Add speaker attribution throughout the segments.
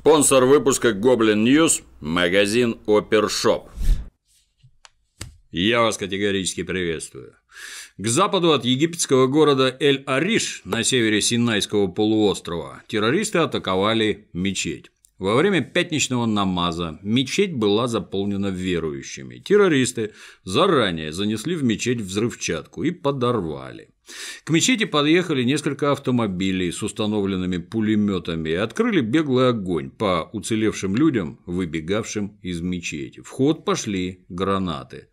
Speaker 1: Спонсор выпуска Goblin News – магазин Опершоп. Я вас категорически приветствую. К западу от египетского города Эль-Ариш на севере Синайского полуострова террористы атаковали мечеть. Во время пятничного намаза мечеть была заполнена верующими. Террористы заранее занесли в мечеть взрывчатку и подорвали. К мечети подъехали несколько автомобилей с установленными пулеметами и открыли беглый огонь по уцелевшим людям, выбегавшим из мечети. В ход пошли гранаты.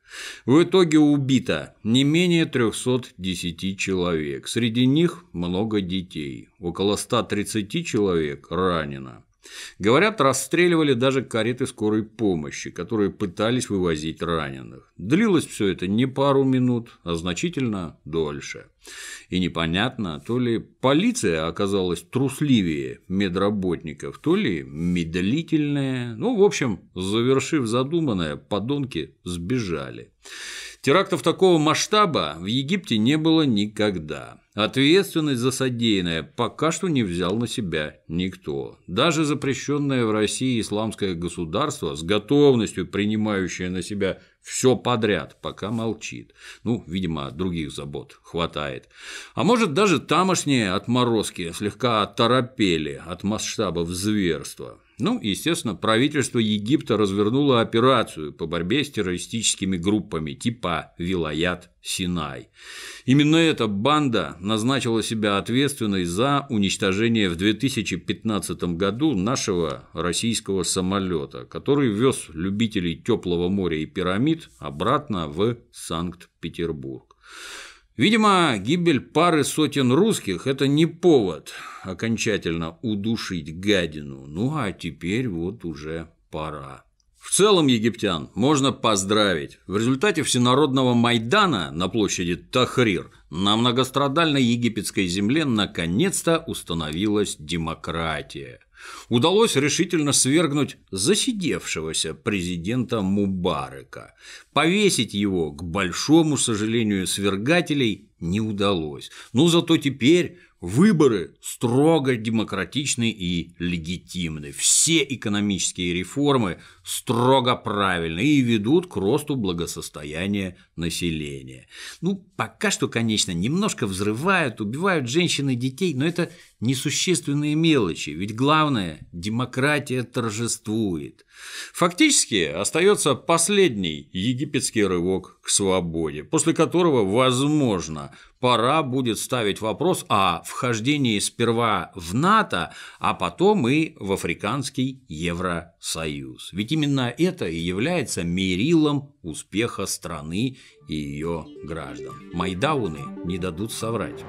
Speaker 1: В итоге убито не менее 310 человек. Среди них много детей. Около 130 человек ранено. Говорят, расстреливали даже кареты скорой помощи, которые пытались вывозить раненых. Длилось все это не пару минут, а значительно дольше. И непонятно, то ли полиция оказалась трусливее медработников, то ли медлительная. Ну, в общем, завершив задуманное, подонки сбежали. Терактов такого масштаба в Египте не было никогда. Ответственность за содеянное пока что не взял на себя никто. Даже запрещенное в России исламское государство, с готовностью принимающее на себя все подряд, пока молчит. Ну, видимо, других забот хватает. А может, даже тамошние отморозки слегка оторопели от масштабов зверства. Ну, естественно, правительство Египта развернуло операцию по борьбе с террористическими группами типа Вилаят Синай. Именно эта банда назначила себя ответственной за уничтожение в 2015 году нашего российского самолета, который вез любителей теплого моря и пирамид обратно в Санкт-Петербург. Видимо, гибель пары сотен русских – это не повод окончательно удушить гадину. Ну а теперь вот уже пора. В целом египтян можно поздравить. В результате всенародного Майдана на площади Тахрир на многострадальной египетской земле наконец-то установилась демократия удалось решительно свергнуть засидевшегося президента Мубарека. Повесить его, к большому сожалению свергателей, не удалось. Но зато теперь Выборы строго демократичны и легитимны. Все экономические реформы строго правильны и ведут к росту благосостояния населения. Ну, пока что, конечно, немножко взрывают, убивают женщин и детей, но это несущественные мелочи, ведь главное – демократия торжествует. Фактически остается последний египетский рывок к свободе, после которого, возможно, пора будет ставить вопрос о вхождении сперва в НАТО, а потом и в Африканский Евросоюз. Ведь именно это и является мерилом успеха страны и ее граждан. Майдауны не дадут соврать.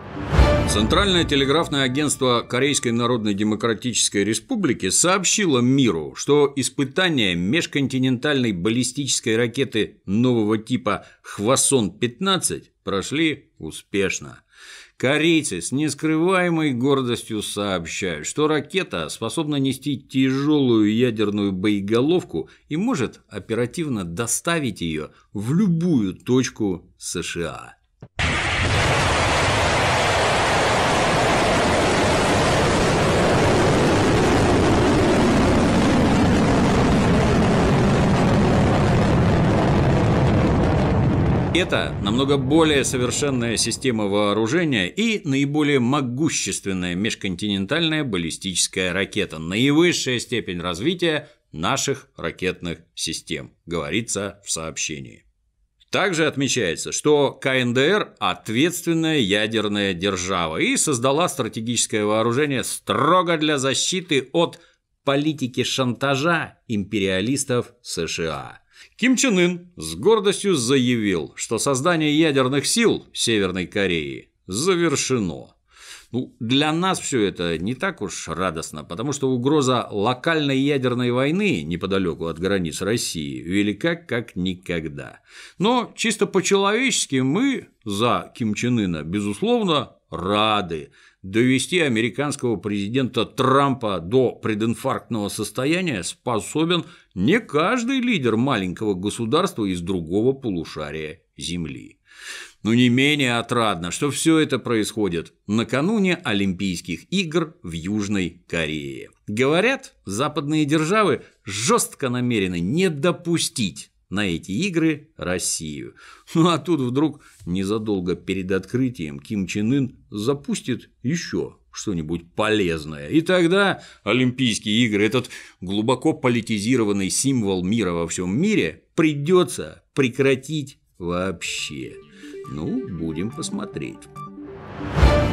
Speaker 1: Центральное телеграфное агентство Корейской Народно-Демократической Республики сообщило миру, что испытания межконтинентальной баллистической ракеты нового типа «Хвасон-15» прошли успешно. Корейцы с нескрываемой гордостью сообщают, что ракета способна нести тяжелую ядерную боеголовку и может оперативно доставить ее в любую точку США. Это намного более совершенная система вооружения и наиболее могущественная межконтинентальная баллистическая ракета, наивысшая степень развития наших ракетных систем, говорится в сообщении. Также отмечается, что КНДР – ответственная ядерная держава и создала стратегическое вооружение строго для защиты от политики шантажа империалистов США – Ким Чен Ын с гордостью заявил, что создание ядерных сил Северной Кореи завершено. Ну, для нас все это не так уж радостно, потому что угроза локальной ядерной войны неподалеку от границ России велика как никогда. Но чисто по-человечески мы за Ким Чен Ына, безусловно, рады довести американского президента Трампа до прединфарктного состояния способен не каждый лидер маленького государства из другого полушария Земли. Но не менее отрадно, что все это происходит накануне Олимпийских игр в Южной Корее. Говорят, западные державы жестко намерены не допустить на эти игры Россию. Ну а тут вдруг незадолго перед открытием Ким Чен Ын запустит еще что-нибудь полезное. И тогда Олимпийские игры, этот глубоко политизированный символ мира во всем мире, придется прекратить вообще. Ну, будем посмотреть.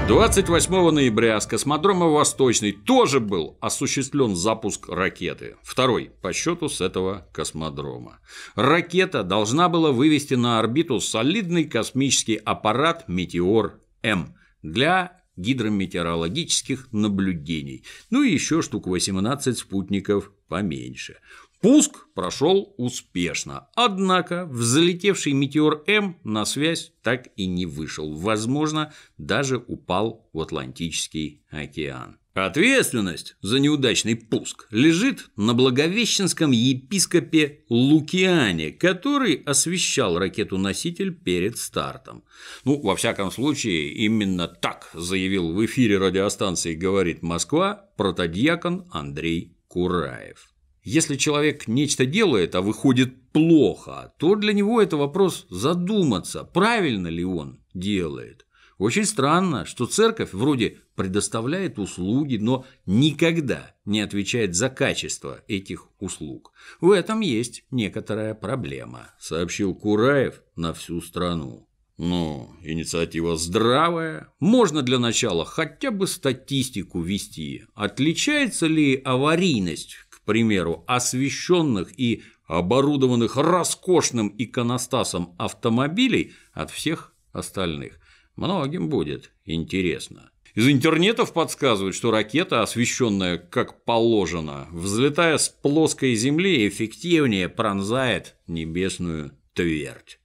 Speaker 1: 28 ноября с космодрома Восточный тоже был осуществлен запуск ракеты. Второй по счету с этого космодрома. Ракета должна была вывести на орбиту солидный космический аппарат «Метеор-М» для гидрометеорологических наблюдений, ну и еще штук 18 спутников поменьше. Пуск прошел успешно, однако взлетевший метеор М на связь так и не вышел, возможно, даже упал в Атлантический океан. Ответственность за неудачный пуск лежит на благовещенском епископе Лукиане, который освещал ракету-носитель перед стартом. Ну, во всяком случае, именно так заявил в эфире радиостанции «Говорит Москва» протодьякон Андрей Кураев. Если человек нечто делает, а выходит плохо, то для него это вопрос задуматься, правильно ли он делает. Очень странно, что церковь вроде предоставляет услуги, но никогда не отвечает за качество этих услуг. В этом есть некоторая проблема, сообщил Кураев на всю страну. Ну, инициатива здравая. Можно для начала хотя бы статистику вести. Отличается ли аварийность примеру, освещенных и оборудованных роскошным иконостасом автомобилей от всех остальных. Многим будет интересно. Из интернетов подсказывают, что ракета, освещенная как положено, взлетая с плоской земли, эффективнее пронзает небесную твердь.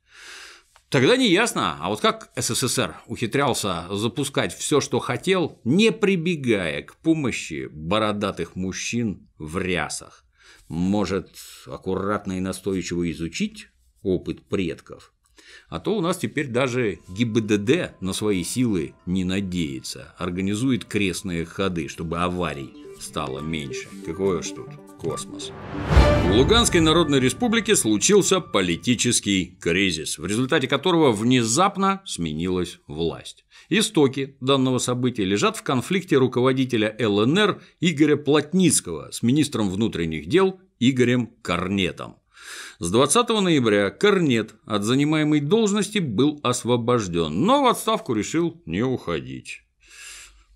Speaker 1: Тогда не ясно, а вот как СССР ухитрялся запускать все, что хотел, не прибегая к помощи бородатых мужчин в рясах. Может, аккуратно и настойчиво изучить опыт предков? А то у нас теперь даже ГИБДД на свои силы не надеется, организует крестные ходы, чтобы аварий стало меньше. Какой уж тут космос. В Луганской Народной Республике случился политический кризис, в результате которого внезапно сменилась власть. Истоки данного события лежат в конфликте руководителя ЛНР Игоря Плотницкого с министром внутренних дел Игорем Корнетом. С 20 ноября Корнет от занимаемой должности был освобожден, но в отставку решил не уходить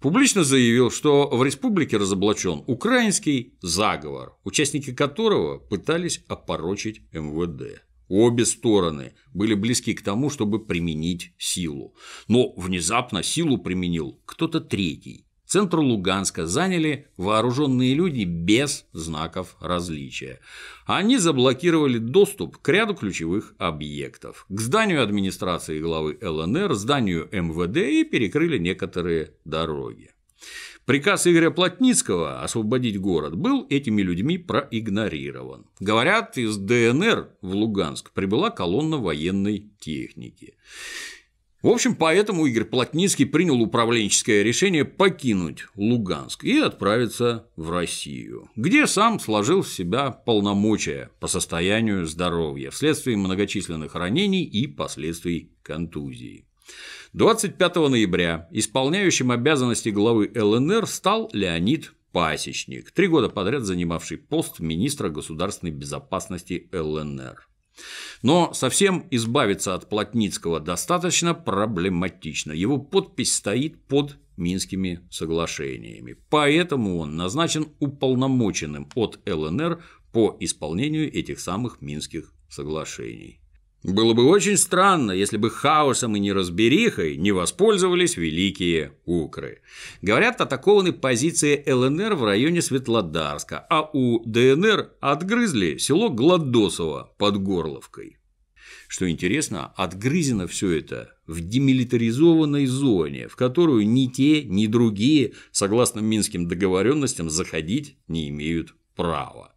Speaker 1: публично заявил, что в республике разоблачен украинский заговор, участники которого пытались опорочить МВД. Обе стороны были близки к тому, чтобы применить силу. Но внезапно силу применил кто-то третий, Центр Луганска заняли вооруженные люди без знаков различия. Они заблокировали доступ к ряду ключевых объектов, к зданию администрации главы ЛНР, зданию МВД и перекрыли некоторые дороги. Приказ Игоря Плотницкого освободить город был этими людьми проигнорирован. Говорят, из ДНР в Луганск прибыла колонна военной техники. В общем, поэтому Игорь Плотницкий принял управленческое решение покинуть Луганск и отправиться в Россию, где сам сложил в себя полномочия по состоянию здоровья вследствие многочисленных ранений и последствий контузии. 25 ноября исполняющим обязанности главы ЛНР стал Леонид Пасечник, три года подряд занимавший пост министра государственной безопасности ЛНР. Но совсем избавиться от Плотницкого достаточно проблематично. Его подпись стоит под Минскими соглашениями. Поэтому он назначен уполномоченным от ЛНР по исполнению этих самых Минских соглашений. Было бы очень странно, если бы хаосом и неразберихой не воспользовались великие укры. Говорят, атакованы позиции ЛНР в районе Светлодарска, а у ДНР отгрызли село Гладосово под Горловкой. Что интересно, отгрызено все это в демилитаризованной зоне, в которую ни те, ни другие, согласно минским договоренностям, заходить не имеют права.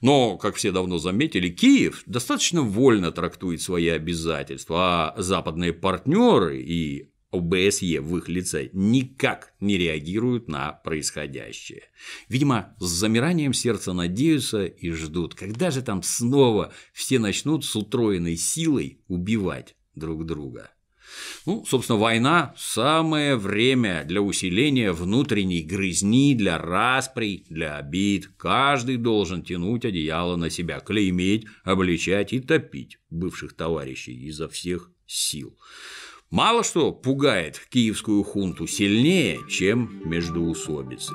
Speaker 1: Но, как все давно заметили, Киев достаточно вольно трактует свои обязательства, а западные партнеры и ОБСЕ в их лице никак не реагируют на происходящее. Видимо, с замиранием сердца надеются и ждут, когда же там снова все начнут с утроенной силой убивать друг друга. Ну, собственно, война – самое время для усиления внутренней грызни, для расприй, для обид. Каждый должен тянуть одеяло на себя, клеймить, обличать и топить бывших товарищей изо всех сил. Мало что пугает киевскую хунту сильнее, чем междуусобицы.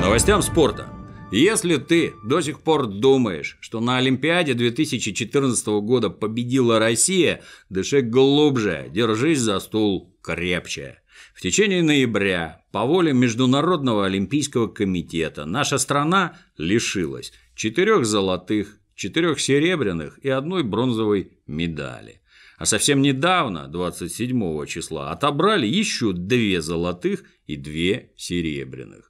Speaker 1: Новостям спорта. Если ты до сих пор думаешь, что на Олимпиаде 2014 года победила Россия, дыши глубже, держись за стул крепче. В течение ноября по воле Международного олимпийского комитета наша страна лишилась четырех золотых, четырех серебряных и одной бронзовой медали. А совсем недавно, 27 числа, отобрали еще две золотых и две серебряных.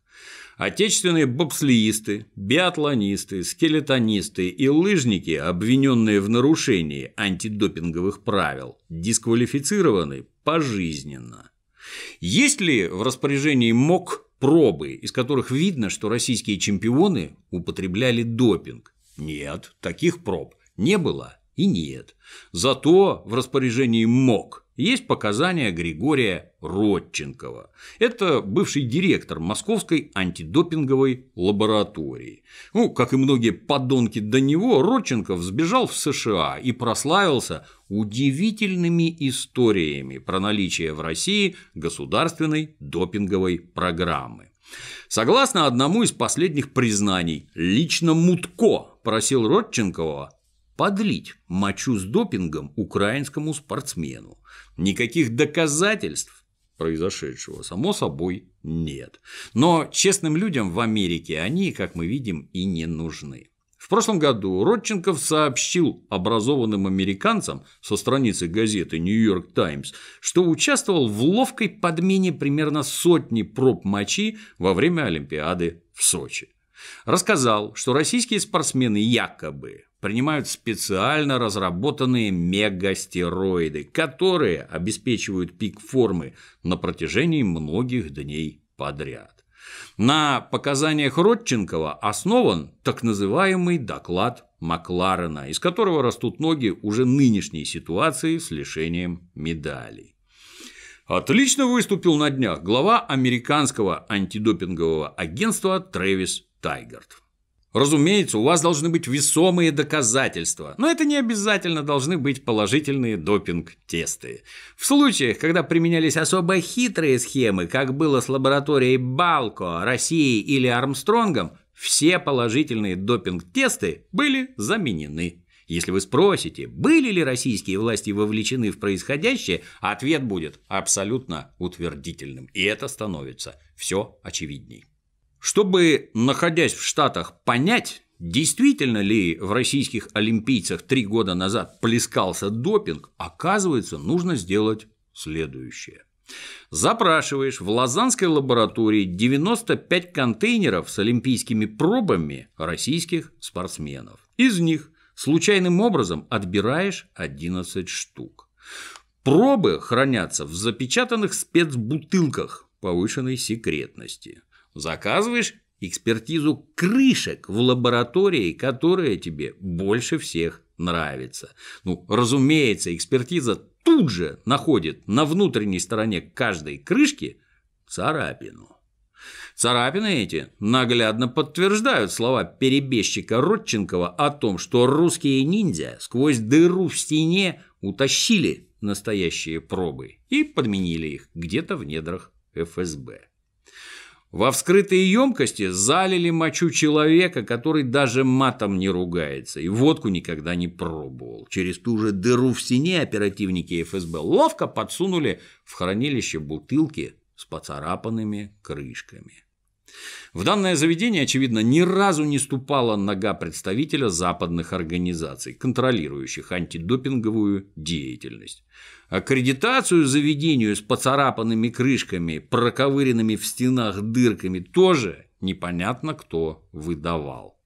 Speaker 1: Отечественные бобслеисты, биатлонисты, скелетонисты и лыжники, обвиненные в нарушении антидопинговых правил, дисквалифицированы пожизненно. Есть ли в распоряжении МОК пробы, из которых видно, что российские чемпионы употребляли допинг? Нет, таких проб не было и нет. Зато в распоряжении МОК есть показания Григория Родченкова. Это бывший директор Московской антидопинговой лаборатории. Ну, как и многие подонки до него, Родченков сбежал в США и прославился удивительными историями про наличие в России государственной допинговой программы. Согласно одному из последних признаний, лично Мутко просил Родченкова подлить мочу с допингом украинскому спортсмену. Никаких доказательств произошедшего, само собой, нет. Но честным людям в Америке они, как мы видим, и не нужны. В прошлом году Родченков сообщил образованным американцам со страницы газеты «Нью-Йорк Таймс», что участвовал в ловкой подмене примерно сотни проб мочи во время Олимпиады в Сочи. Рассказал, что российские спортсмены якобы принимают специально разработанные мегастероиды, которые обеспечивают пик формы на протяжении многих дней подряд. На показаниях Родченкова основан так называемый доклад Макларена, из которого растут ноги уже нынешней ситуации с лишением медалей. Отлично выступил на днях глава американского антидопингового агентства Трэвис Тайгард. Разумеется, у вас должны быть весомые доказательства, но это не обязательно должны быть положительные допинг-тесты. В случаях, когда применялись особо хитрые схемы, как было с лабораторией Балко, Россией или Армстронгом, все положительные допинг-тесты были заменены. Если вы спросите, были ли российские власти вовлечены в происходящее, ответ будет абсолютно утвердительным. И это становится все очевидней. Чтобы, находясь в Штатах, понять, действительно ли в российских олимпийцах три года назад плескался допинг, оказывается, нужно сделать следующее. Запрашиваешь в Лозанской лаборатории 95 контейнеров с олимпийскими пробами российских спортсменов. Из них случайным образом отбираешь 11 штук. Пробы хранятся в запечатанных спецбутылках повышенной секретности. Заказываешь экспертизу крышек в лаборатории, которая тебе больше всех нравится. Ну, разумеется, экспертиза тут же находит на внутренней стороне каждой крышки царапину. Царапины эти наглядно подтверждают слова перебежчика Родченкова о том, что русские ниндзя сквозь дыру в стене утащили настоящие пробы и подменили их где-то в недрах ФСБ. Во вскрытые емкости залили мочу человека, который даже матом не ругается и водку никогда не пробовал. Через ту же дыру в стене оперативники ФСБ ловко подсунули в хранилище бутылки с поцарапанными крышками. В данное заведение, очевидно, ни разу не ступала нога представителя западных организаций, контролирующих антидопинговую деятельность. Аккредитацию заведению с поцарапанными крышками, проковыренными в стенах дырками тоже непонятно кто выдавал.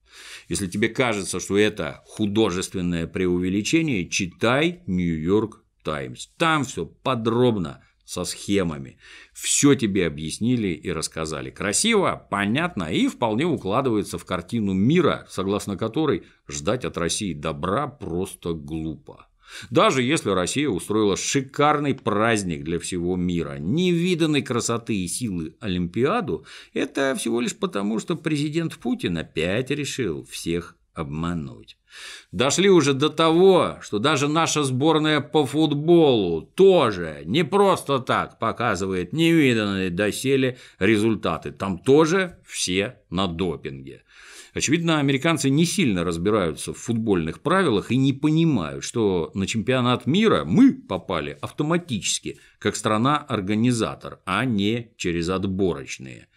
Speaker 1: Если тебе кажется, что это художественное преувеличение, читай Нью-Йорк Таймс. Там все подробно со схемами. Все тебе объяснили и рассказали. Красиво, понятно и вполне укладывается в картину мира, согласно которой ждать от России добра просто глупо. Даже если Россия устроила шикарный праздник для всего мира, невиданной красоты и силы Олимпиаду, это всего лишь потому, что президент Путин опять решил всех обмануть. Дошли уже до того, что даже наша сборная по футболу тоже не просто так показывает невиданные доселе результаты. Там тоже все на допинге. Очевидно, американцы не сильно разбираются в футбольных правилах и не понимают, что на чемпионат мира мы попали автоматически, как страна-организатор, а не через отборочные.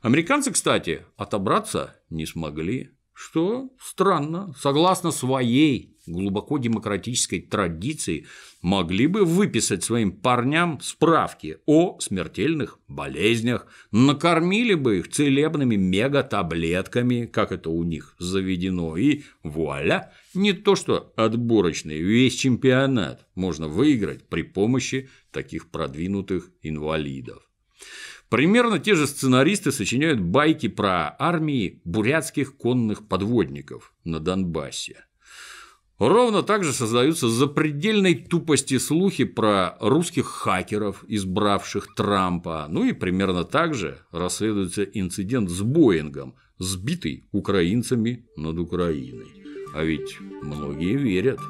Speaker 1: Американцы, кстати, отобраться не смогли что? Странно, согласно своей глубоко демократической традиции, могли бы выписать своим парням справки о смертельных болезнях, накормили бы их целебными мегатаблетками, как это у них заведено, и вуаля, не то что отборочный, весь чемпионат можно выиграть при помощи таких продвинутых инвалидов. Примерно те же сценаристы сочиняют байки про армии бурятских конных подводников на Донбассе. Ровно так же создаются запредельной тупости слухи про русских хакеров, избравших Трампа. Ну и примерно так же расследуется инцидент с Боингом, сбитый украинцами над Украиной. А ведь многие верят.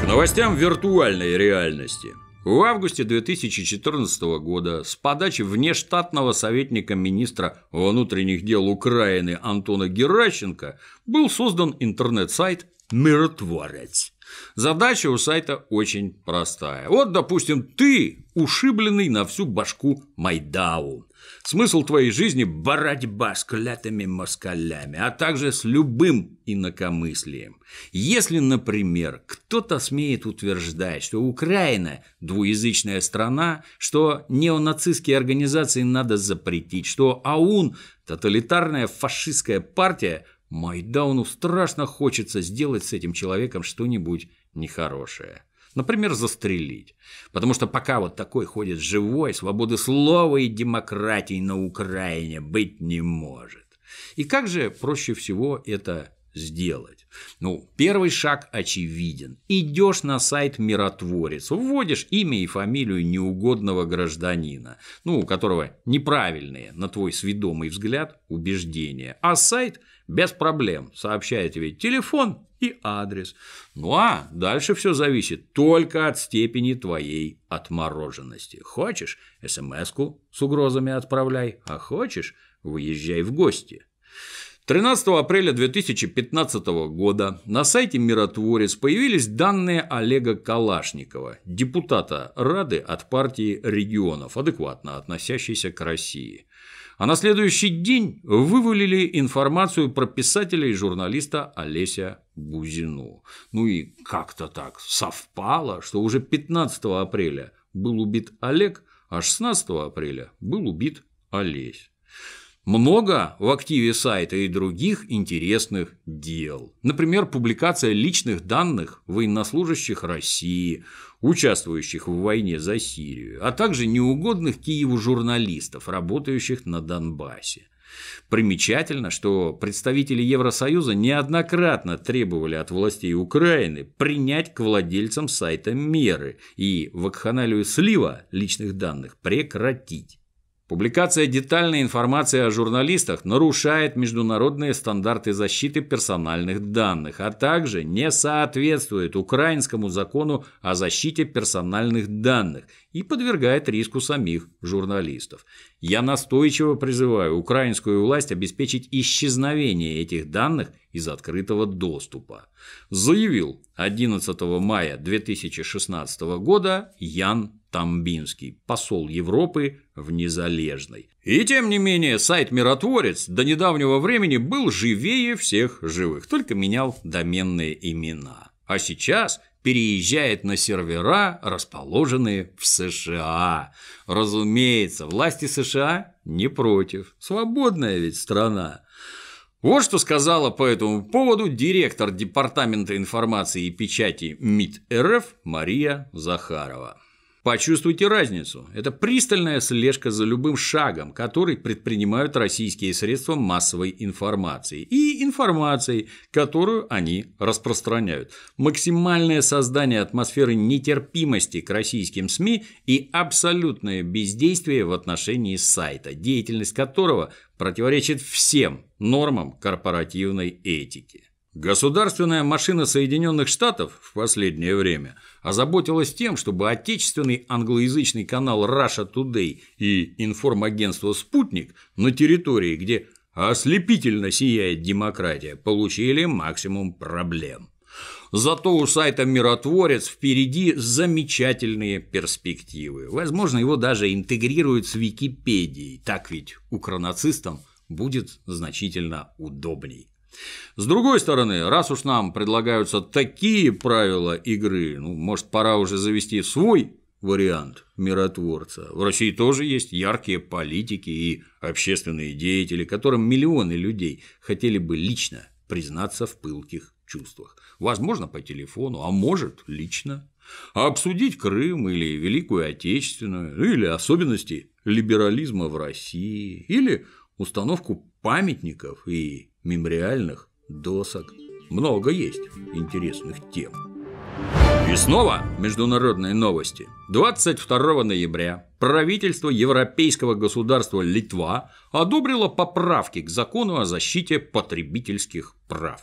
Speaker 1: К новостям виртуальной реальности – в августе 2014 года с подачи внештатного советника министра внутренних дел Украины Антона Геращенко был создан интернет-сайт «Миротворец». Задача у сайта очень простая. Вот, допустим, ты ушибленный на всю башку Майдау. Смысл твоей жизни – борьба с клятыми москалями, а также с любым инакомыслием. Если, например, кто-то смеет утверждать, что Украина – двуязычная страна, что неонацистские организации надо запретить, что АУН – тоталитарная фашистская партия, Майдауну страшно хочется сделать с этим человеком что-нибудь нехорошее. Например, застрелить. Потому что пока вот такой ходит живой, свободы слова и демократии на Украине быть не может. И как же проще всего это сделать? Ну, первый шаг очевиден. Идешь на сайт Миротворец, вводишь имя и фамилию неугодного гражданина, ну, у которого неправильные, на твой сведомый взгляд, убеждения. А сайт без проблем сообщает тебе телефон и адрес. Ну а дальше все зависит только от степени твоей отмороженности. Хочешь – смс-ку с угрозами отправляй, а хочешь – выезжай в гости. 13 апреля 2015 года на сайте «Миротворец» появились данные Олега Калашникова, депутата Рады от партии регионов, адекватно относящейся к России. А на следующий день вывалили информацию про писателя и журналиста Олеся Бузину. Ну и как-то так совпало, что уже 15 апреля был убит Олег, а 16 апреля был убит Олесь. Много в активе сайта и других интересных дел. Например, публикация личных данных военнослужащих России, участвующих в войне за Сирию, а также неугодных Киеву журналистов, работающих на Донбассе. Примечательно, что представители Евросоюза неоднократно требовали от властей Украины принять к владельцам сайта меры и вакханалию слива личных данных прекратить. Публикация детальной информации о журналистах нарушает международные стандарты защиты персональных данных, а также не соответствует украинскому закону о защите персональных данных и подвергает риску самих журналистов. Я настойчиво призываю украинскую власть обеспечить исчезновение этих данных из открытого доступа, заявил 11 мая 2016 года Ян Тамбинский, посол Европы в Незалежной. И тем не менее, сайт «Миротворец» до недавнего времени был живее всех живых, только менял доменные имена. А сейчас переезжает на сервера, расположенные в США. Разумеется, власти США не против. Свободная ведь страна. Вот что сказала по этому поводу директор Департамента информации и печати МИД РФ Мария Захарова. Почувствуйте разницу. Это пристальная слежка за любым шагом, который предпринимают российские средства массовой информации и информацией, которую они распространяют. Максимальное создание атмосферы нетерпимости к российским СМИ и абсолютное бездействие в отношении сайта, деятельность которого противоречит всем нормам корпоративной этики. Государственная машина Соединенных Штатов в последнее время озаботилась тем, чтобы отечественный англоязычный канал Russia Today и информагентство «Спутник» на территории, где ослепительно сияет демократия, получили максимум проблем. Зато у сайта «Миротворец» впереди замечательные перспективы. Возможно, его даже интегрируют с Википедией. Так ведь укронацистам будет значительно удобней. С другой стороны, раз уж нам предлагаются такие правила игры, ну, может, пора уже завести свой вариант миротворца. В России тоже есть яркие политики и общественные деятели, которым миллионы людей хотели бы лично признаться в пылких чувствах. Возможно, по телефону, а может, лично. А обсудить Крым или Великую Отечественную, или особенности либерализма в России, или установку памятников и мемориальных досок. Много есть интересных тем. И снова международные новости. 22 ноября правительство европейского государства Литва одобрило поправки к закону о защите потребительских прав.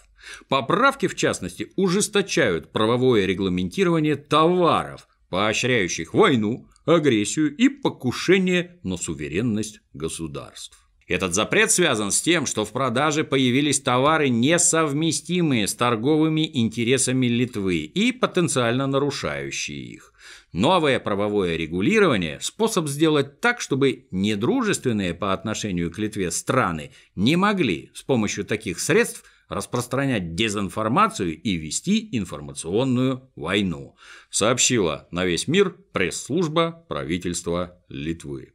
Speaker 1: Поправки, в частности, ужесточают правовое регламентирование товаров, поощряющих войну, агрессию и покушение на суверенность государств. Этот запрет связан с тем, что в продаже появились товары, несовместимые с торговыми интересами Литвы и потенциально нарушающие их. Новое правовое регулирование – способ сделать так, чтобы недружественные по отношению к Литве страны не могли с помощью таких средств распространять дезинформацию и вести информационную войну, сообщила на весь мир пресс-служба правительства Литвы.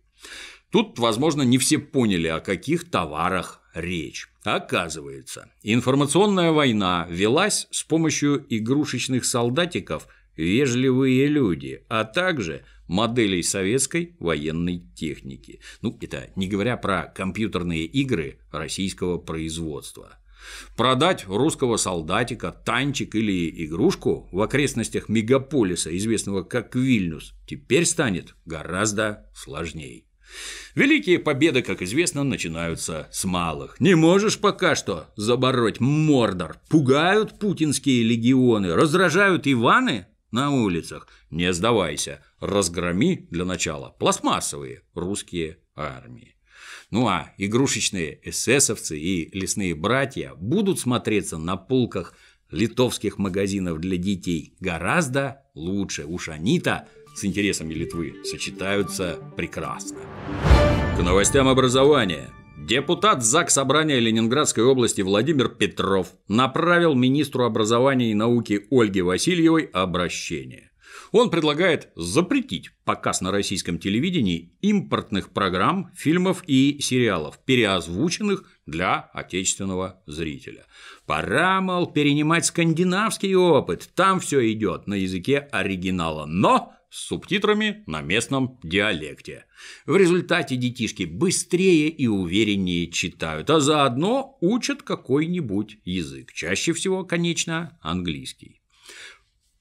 Speaker 1: Тут, возможно, не все поняли, о каких товарах речь. Оказывается, информационная война велась с помощью игрушечных солдатиков «Вежливые люди», а также моделей советской военной техники. Ну, это не говоря про компьютерные игры российского производства. Продать русского солдатика, танчик или игрушку в окрестностях мегаполиса, известного как Вильнюс, теперь станет гораздо сложнее. Великие победы, как известно, начинаются с малых. Не можешь пока что забороть Мордор. Пугают путинские легионы, раздражают Иваны на улицах. Не сдавайся, разгроми для начала пластмассовые русские армии. Ну а игрушечные эсэсовцы и лесные братья будут смотреться на полках литовских магазинов для детей гораздо лучше. Уж они-то с интересами Литвы сочетаются прекрасно. К новостям образования. Депутат ЗАГС Собрания Ленинградской области Владимир Петров направил министру образования и науки Ольге Васильевой обращение. Он предлагает запретить показ на российском телевидении импортных программ, фильмов и сериалов, переозвученных для отечественного зрителя. Пора, мол, перенимать скандинавский опыт, там все идет на языке оригинала, но с субтитрами на местном диалекте. В результате детишки быстрее и увереннее читают, а заодно учат какой-нибудь язык. Чаще всего, конечно, английский.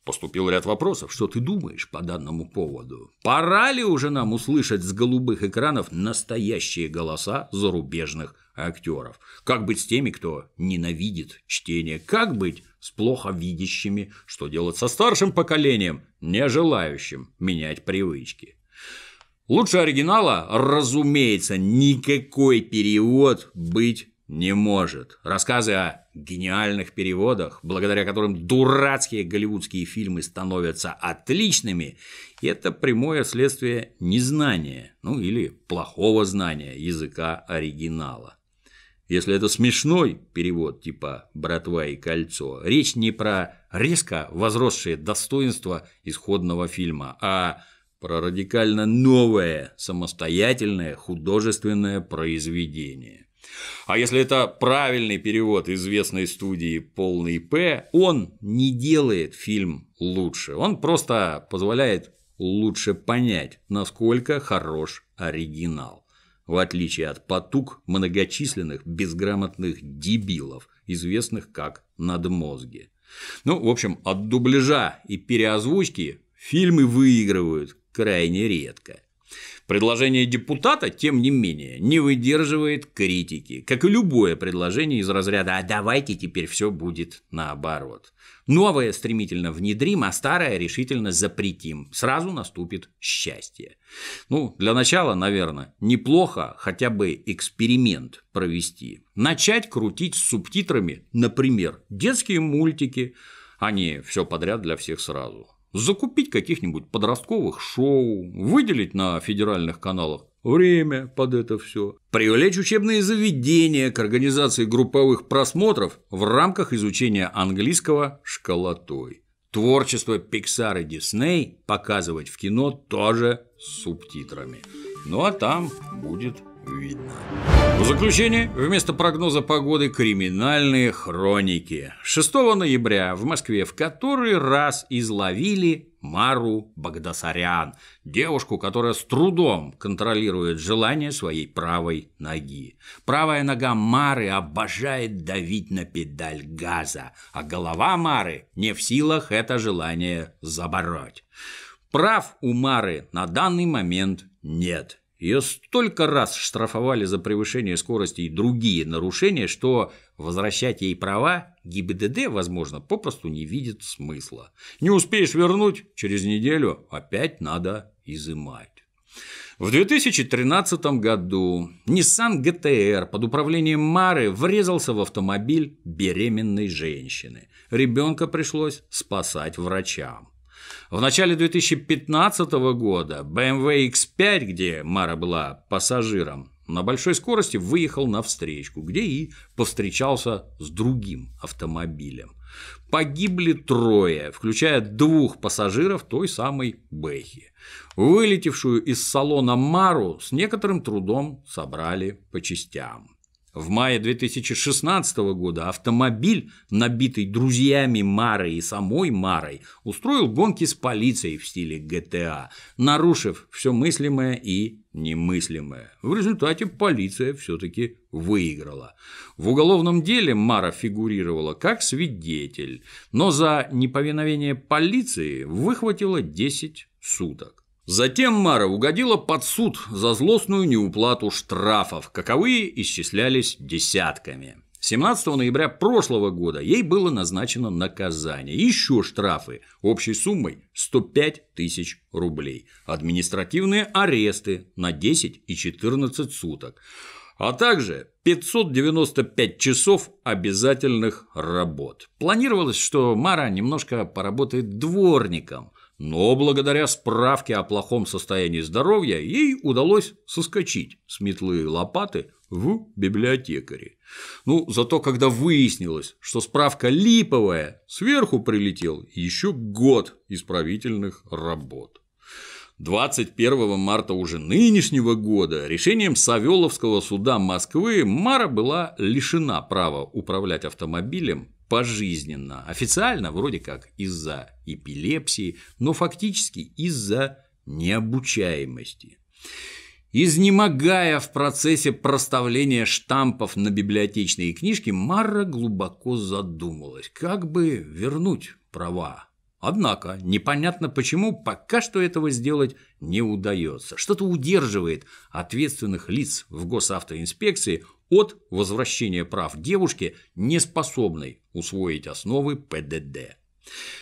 Speaker 1: Поступил ряд вопросов. Что ты думаешь по данному поводу? Пора ли уже нам услышать с голубых экранов настоящие голоса зарубежных актеров? Как быть с теми, кто ненавидит чтение? Как быть с плохо видящими? Что делать со старшим поколением, не желающим менять привычки? Лучше оригинала, разумеется, никакой перевод быть не может. Рассказы о гениальных переводах, благодаря которым дурацкие голливудские фильмы становятся отличными, это прямое следствие незнания, ну или плохого знания языка оригинала. Если это смешной перевод типа «братва и кольцо», речь не про резко возросшее достоинство исходного фильма, а про радикально новое самостоятельное художественное произведение – А если это правильный перевод известной студии «Полный П», он не делает фильм лучше, он просто позволяет лучше понять, насколько хорош оригинал, в отличие от потуг многочисленных безграмотных дебилов, известных как надмозги. Ну, в общем, от дубляжа и переозвучки фильмы выигрывают крайне редко. Предложение депутата, тем не менее, не выдерживает критики, как и любое предложение из разряда «а давайте теперь все будет наоборот». Новое стремительно внедрим, а старое решительно запретим. Сразу наступит счастье. Ну, для начала, наверное, неплохо хотя бы эксперимент провести. Начать крутить с субтитрами, например, детские мультики, а не все подряд для всех сразу закупить каких-нибудь подростковых шоу, выделить на федеральных каналах время под это все, привлечь учебные заведения к организации групповых просмотров в рамках изучения английского школотой. Творчество Pixar и Disney показывать в кино тоже с субтитрами. Ну а там будет видно. В заключение, вместо прогноза погоды криминальные хроники. 6 ноября в Москве в который раз изловили Мару Багдасарян, девушку, которая с трудом контролирует желание своей правой ноги. Правая нога Мары обожает давить на педаль газа, а голова Мары не в силах это желание забороть. Прав у Мары на данный момент нет. Ее столько раз штрафовали за превышение скорости и другие нарушения, что возвращать ей права ГИБДД, возможно, попросту не видит смысла. Не успеешь вернуть, через неделю опять надо изымать. В 2013 году Nissan GTR под управлением Мары врезался в автомобиль беременной женщины. Ребенка пришлось спасать врачам. В начале 2015 года BMW X5, где Мара была пассажиром, на большой скорости выехал на встречку, где и повстречался с другим автомобилем. Погибли трое, включая двух пассажиров той самой Бэхи. Вылетевшую из салона Мару с некоторым трудом собрали по частям. В мае 2016 года автомобиль, набитый друзьями Мары и самой Марой, устроил гонки с полицией в стиле GTA, нарушив все мыслимое и немыслимое. В результате полиция все-таки выиграла. В уголовном деле Мара фигурировала как свидетель, но за неповиновение полиции выхватила 10 суток. Затем Мара угодила под суд за злостную неуплату штрафов, каковые исчислялись десятками. 17 ноября прошлого года ей было назначено наказание. Еще штрафы общей суммой 105 тысяч рублей. Административные аресты на 10 и 14 суток. А также 595 часов обязательных работ. Планировалось, что Мара немножко поработает дворником – но благодаря справке о плохом состоянии здоровья ей удалось соскочить с метлы лопаты в библиотекаре. Ну, зато когда выяснилось, что справка липовая, сверху прилетел еще год исправительных работ. 21 марта уже нынешнего года решением Савеловского суда Москвы Мара была лишена права управлять автомобилем пожизненно. Официально вроде как из-за эпилепсии, но фактически из-за необучаемости. Изнемогая в процессе проставления штампов на библиотечные книжки, Марра глубоко задумалась, как бы вернуть права. Однако непонятно почему пока что этого сделать не удается. Что-то удерживает ответственных лиц в госавтоинспекции от возвращения прав девушке, не способной усвоить основы ПДД.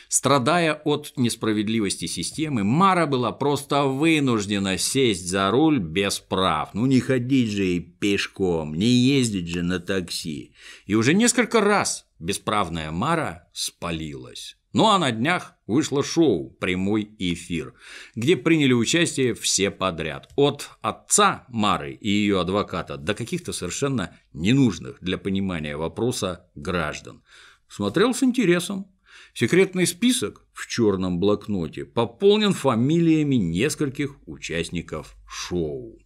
Speaker 1: Страдая от несправедливости системы, Мара была просто вынуждена сесть за руль без прав. Ну не ходить же и пешком, не ездить же на такси. И уже несколько раз бесправная Мара спалилась. Ну а на днях вышло шоу «Прямой эфир», где приняли участие все подряд. От отца Мары и ее адвоката до каких-то совершенно ненужных для понимания вопроса граждан. Смотрел с интересом. Секретный список в черном блокноте пополнен фамилиями нескольких участников шоу.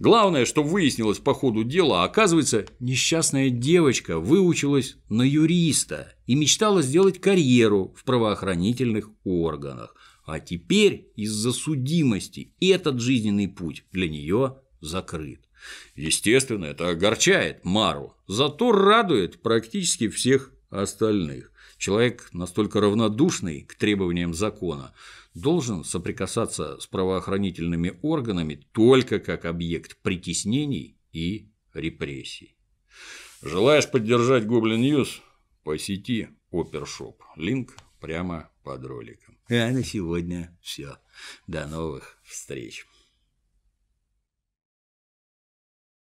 Speaker 1: Главное, что выяснилось по ходу дела, оказывается, несчастная девочка выучилась на юриста и мечтала сделать карьеру в правоохранительных органах. А теперь из-за судимости этот жизненный путь для нее закрыт. Естественно, это огорчает Мару, зато радует практически всех остальных. Человек настолько равнодушный к требованиям закона должен соприкасаться с правоохранительными органами только как объект притеснений и репрессий. Желаешь поддержать Goblin News? Посети Опершоп. Link прямо под роликом. А на сегодня все. До новых встреч.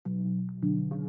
Speaker 1: thank you